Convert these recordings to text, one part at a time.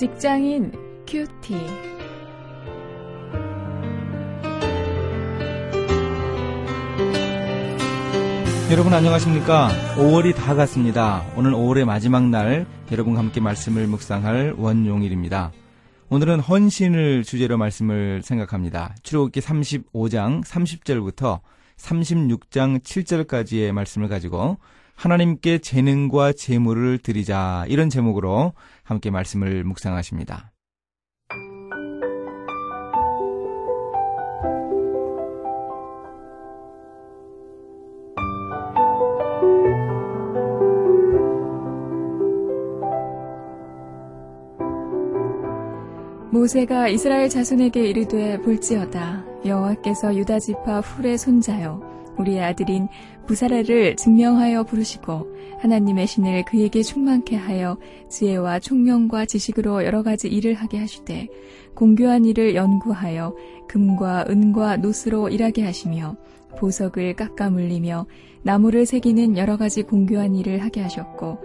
직장인 큐티. 여러분 안녕하십니까? 5월이 다 갔습니다. 오늘 5월의 마지막 날 여러분과 함께 말씀을 묵상할 원용일입니다. 오늘은 헌신을 주제로 말씀을 생각합니다. 출애굽기 35장 30절부터 36장 7절까지의 말씀을 가지고 하나님께 재능과 재물을 드리자. 이런 제목으로 함께 말씀을 묵상하십니다. 모세가 이스라엘 자손에게 이르되 볼지어다. 여호와께서 유다 지파 훌의 손자요 우리의 아들인 부사라를 증명하여 부르시고 하나님의 신을 그에게 충만케 하여 지혜와 총명과 지식으로 여러 가지 일을 하게 하시되 공교한 일을 연구하여 금과 은과 노스로 일하게 하시며 보석을 깎아 물리며 나무를 새기는 여러 가지 공교한 일을 하게 하셨고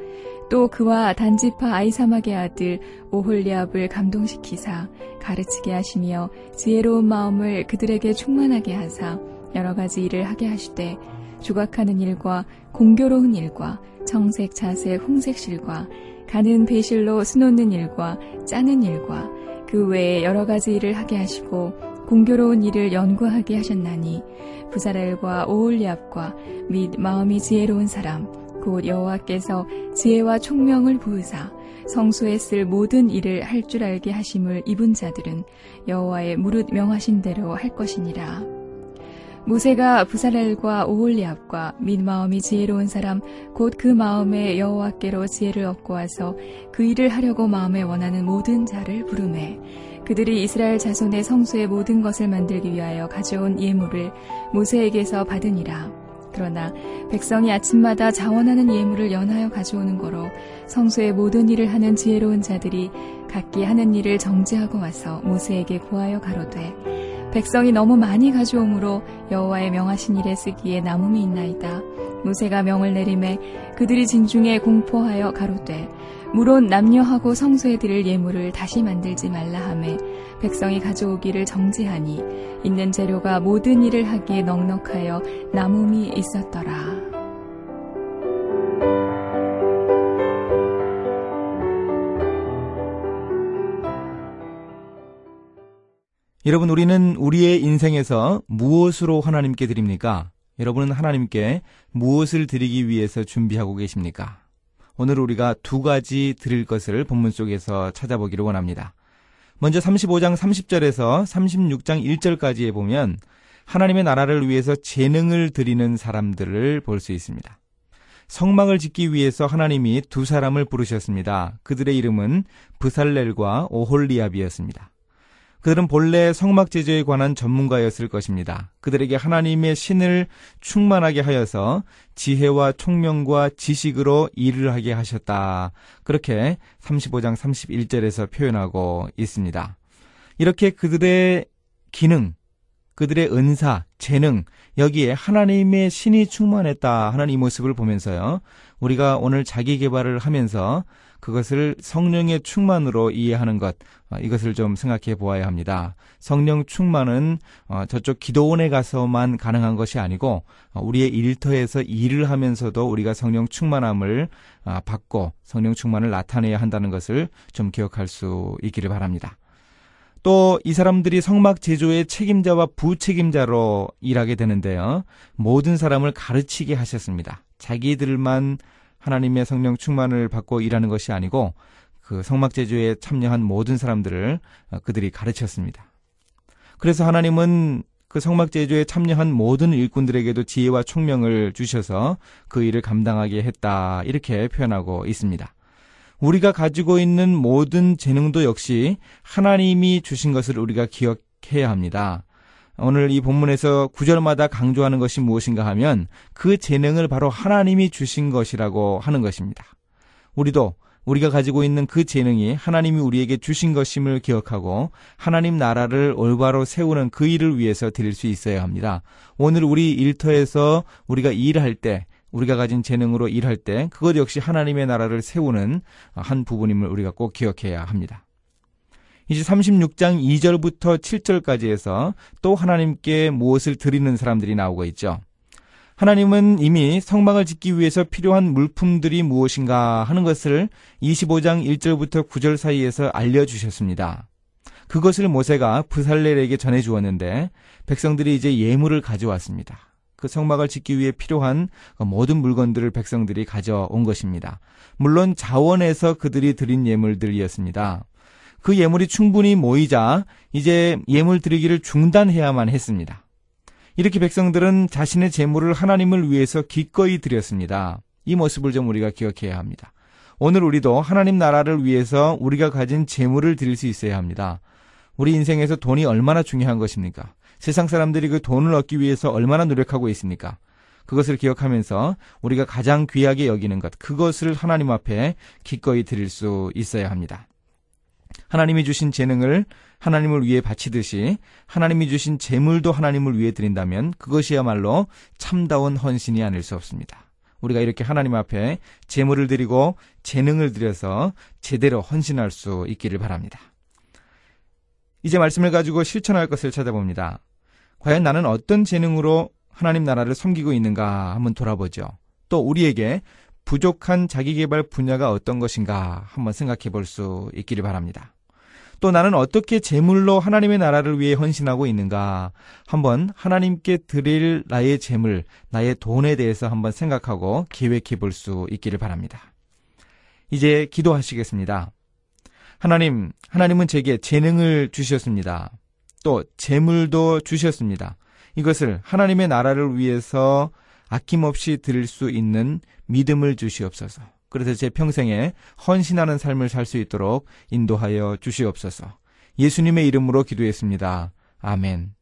또 그와 단지파 아이사막의 아들 오홀리압을 감동시키사 가르치게 하시며 지혜로운 마음을 그들에게 충만하게 하사 여러 가지 일을 하게 하시되 조각하는 일과 공교로운 일과 정색 자색 홍색실과 가는 배실로 수놓는 일과 짜는 일과 그 외에 여러 가지 일을 하게 하시고 공교로운 일을 연구하게 하셨나니 부사렐과 오홀리압과 및 마음이 지혜로운 사람 곧 여호와께서 지혜와 총명을 부으사 성소에 쓸 모든 일을 할 줄 알게 하심을 입은 자들은 여호와의 무릇 명하신 대로 할 것이니라. 모세가 부사렐과 오홀리압과 및 마음이 지혜로운 사람 곧 그 마음에 여호와께로 지혜를 얻고 와서 그 일을 하려고 마음에 원하는 모든 자를 부르매 그들이 이스라엘 자손의 성소의 모든 것을 만들기 위하여 가져온 예물을 모세에게서 받으니라. 그러나 백성이 아침마다 자원하는 예물을 연하여 가져오는 거로 성소의 모든 일을 하는 지혜로운 자들이 각기 하는 일을 정지하고 와서 모세에게 구하여 가로되 백성이 너무 많이 가져오므로 여호와의 명하신 일에 쓰기에 남음이 있나이다. 모세가 명을 내림에 그들이 진중에 공포하여 가로되 물론 남녀하고 성소에 드릴 예물을 다시 만들지 말라 하매 백성이 가져오기를 정지하니 있는 재료가 모든 일을 하기에 넉넉하여 남음이 있었더라. 여러분 우리는 우리의 인생에서 무엇으로 하나님께 드립니까? 여러분은 하나님께 무엇을 드리기 위해서 준비하고 계십니까? 오늘 우리가 두 가지 드릴 것을 본문 속에서 찾아보기를 원합니다. 먼저 35장 30절에서 36장 1절까지에 보면 하나님의 나라를 위해서 재능을 드리는 사람들을 볼 수 있습니다. 성막을 짓기 위해서 하나님이 두 사람을 부르셨습니다. 그들의 이름은 브살렐과 오홀리압이었습니다. 그들은 본래 성막 제조에 관한 전문가였을 것입니다. 그들에게 하나님의 신을 충만하게 하여서 지혜와 총명과 지식으로 일을 하게 하셨다. 그렇게 35장 31절에서 표현하고 있습니다. 이렇게 그들의 기능, 그들의 은사, 재능, 여기에 하나님의 신이 충만했다 하는 이 모습을 보면서요. 우리가 오늘 자기 개발을 하면서 그것을 성령의 충만으로 이해하는 것, 어, 이것을 좀 생각해 보아야 합니다. 성령 충만은 어, 저쪽 기도원에 가서만 가능한 것이 아니고 어, 우리의 일터에서 일을 하면서도 우리가 성령 충만함을 받고 성령 충만을 나타내야 한다는 것을 좀 기억할 수 있기를 바랍니다. 또 이 사람들이 성막 제조의 책임자와 부책임자로 일하게 되는데요. 모든 사람을 가르치게 하셨습니다. 자기들만 하나님의 성령 충만을 받고 일하는 것이 아니고 그 성막 제조에 참여한 모든 사람들을 어, 그들이 가르쳤습니다. 그래서 하나님은 그 성막 제조에 참여한 모든 일꾼들에게도 지혜와 총명을 주셔서 그 일을 감당하게 했다. 이렇게 표현하고 있습니다. 우리가 가지고 있는 모든 재능도 역시 하나님이 주신 것을 우리가 기억해야 합니다. 오늘 이 본문에서 구절마다 강조하는 것이 무엇인가 하면 그 재능을 바로 하나님이 주신 것이라고 하는 것입니다. 우리도 우리가 가지고 있는 그 재능이 하나님이 우리에게 주신 것임을 기억하고 하나님 나라를 올바로 세우는 그 일을 위해서 드릴 수 있어야 합니다. 오늘 우리 일터에서 우리가 일할 때 우리가 가진 재능으로 일할 때 그것 역시 하나님의 나라를 세우는 한 부분임을 우리가 꼭 기억해야 합니다. 이제 36장 2절부터 7절까지 해서 또 하나님께 무엇을 드리는 사람들이 나오고 있죠. 하나님은 이미 성막을 짓기 위해서 필요한 물품들이 무엇인가 하는 것을 25장 1절부터 9절 사이에서 알려주셨습니다. 그것을 모세가 부살렐에게 전해 주었는데 백성들이 이제 예물을 가져왔습니다. 그 성막을 짓기 위해 필요한 모든 물건들을 백성들이 가져온 것입니다. 물론 자원에서 그들이 드린 예물들이었습니다. 그 예물이 충분히 모이자 이제 예물 드리기를 중단해야만 했습니다. 이렇게 백성들은 자신의 재물을 하나님을 위해서 기꺼이 드렸습니다. 이 모습을 좀 우리가 기억해야 합니다. 오늘 우리도 하나님 나라를 위해서 우리가 가진 재물을 드릴 수 있어야 합니다. 우리 인생에서 돈이 얼마나 중요한 것입니까? 세상 사람들이 그 돈을 얻기 위해서 얼마나 노력하고 있습니까? 그것을 기억하면서 우리가 가장 귀하게 여기는 것, 그것을 하나님 앞에 기꺼이 드릴 수 있어야 합니다. 하나님이 주신 재능을 하나님을 위해 바치듯이 하나님이 주신 재물도 하나님을 위해 드린다면 그것이야말로 참다운 헌신이 아닐 수 없습니다. 우리가 이렇게 하나님 앞에 재물을 드리고 재능을 드려서 제대로 헌신할 수 있기를 바랍니다. 이제 말씀을 가지고 실천할 것을 찾아봅니다. 과연 나는 어떤 재능으로 하나님 나라를 섬기고 있는가 한번 돌아보죠. 또 우리에게 부족한 자기개발 분야가 어떤 것인가 한번 생각해 볼 수 있기를 바랍니다. 또 나는 어떻게 재물로 하나님의 나라를 위해 헌신하고 있는가 한번 하나님께 드릴 나의 재물, 나의 돈에 대해서 한번 생각하고 계획해 볼 수 있기를 바랍니다. 이제 기도하시겠습니다. 하나님, 하나님은 제게 재능을 주셨습니다. 또 재물도 주셨습니다. 이것을 하나님의 나라를 위해서 아낌없이 드릴 수 있는 믿음을 주시옵소서. 그래서 제 평생에 헌신하는 삶을 살 수 있도록 인도하여 주시옵소서. 예수님의 이름으로 기도했습니다. 아멘.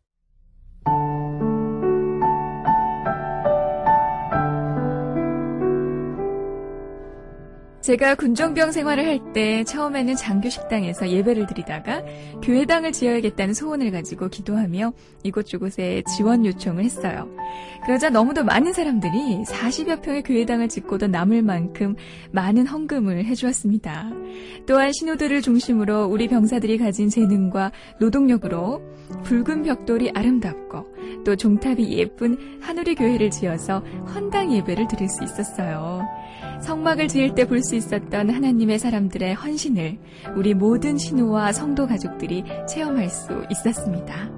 제가 군종병 생활을 할 때 처음에는 장교 식당에서 예배를 드리다가 교회당을 지어야겠다는 소원을 가지고 기도하며 이곳저곳에 지원 요청을 했어요. 그러자 너무도 많은 사람들이 40여 평의 교회당을 짓고도 남을 만큼 많은 헌금을 해주었습니다. 또한 신호들을 중심으로 우리 병사들이 가진 재능과 노동력으로 붉은 벽돌이 아름답고 또 종탑이 예쁜 하누리 교회를 지어서 헌당 예배를 드릴 수 있었어요. 성막을 지을 때 볼 수 있었던 하나님의 사람들의 헌신을 우리 모든 신우와 성도 가족들이 체험할 수 있었습니다.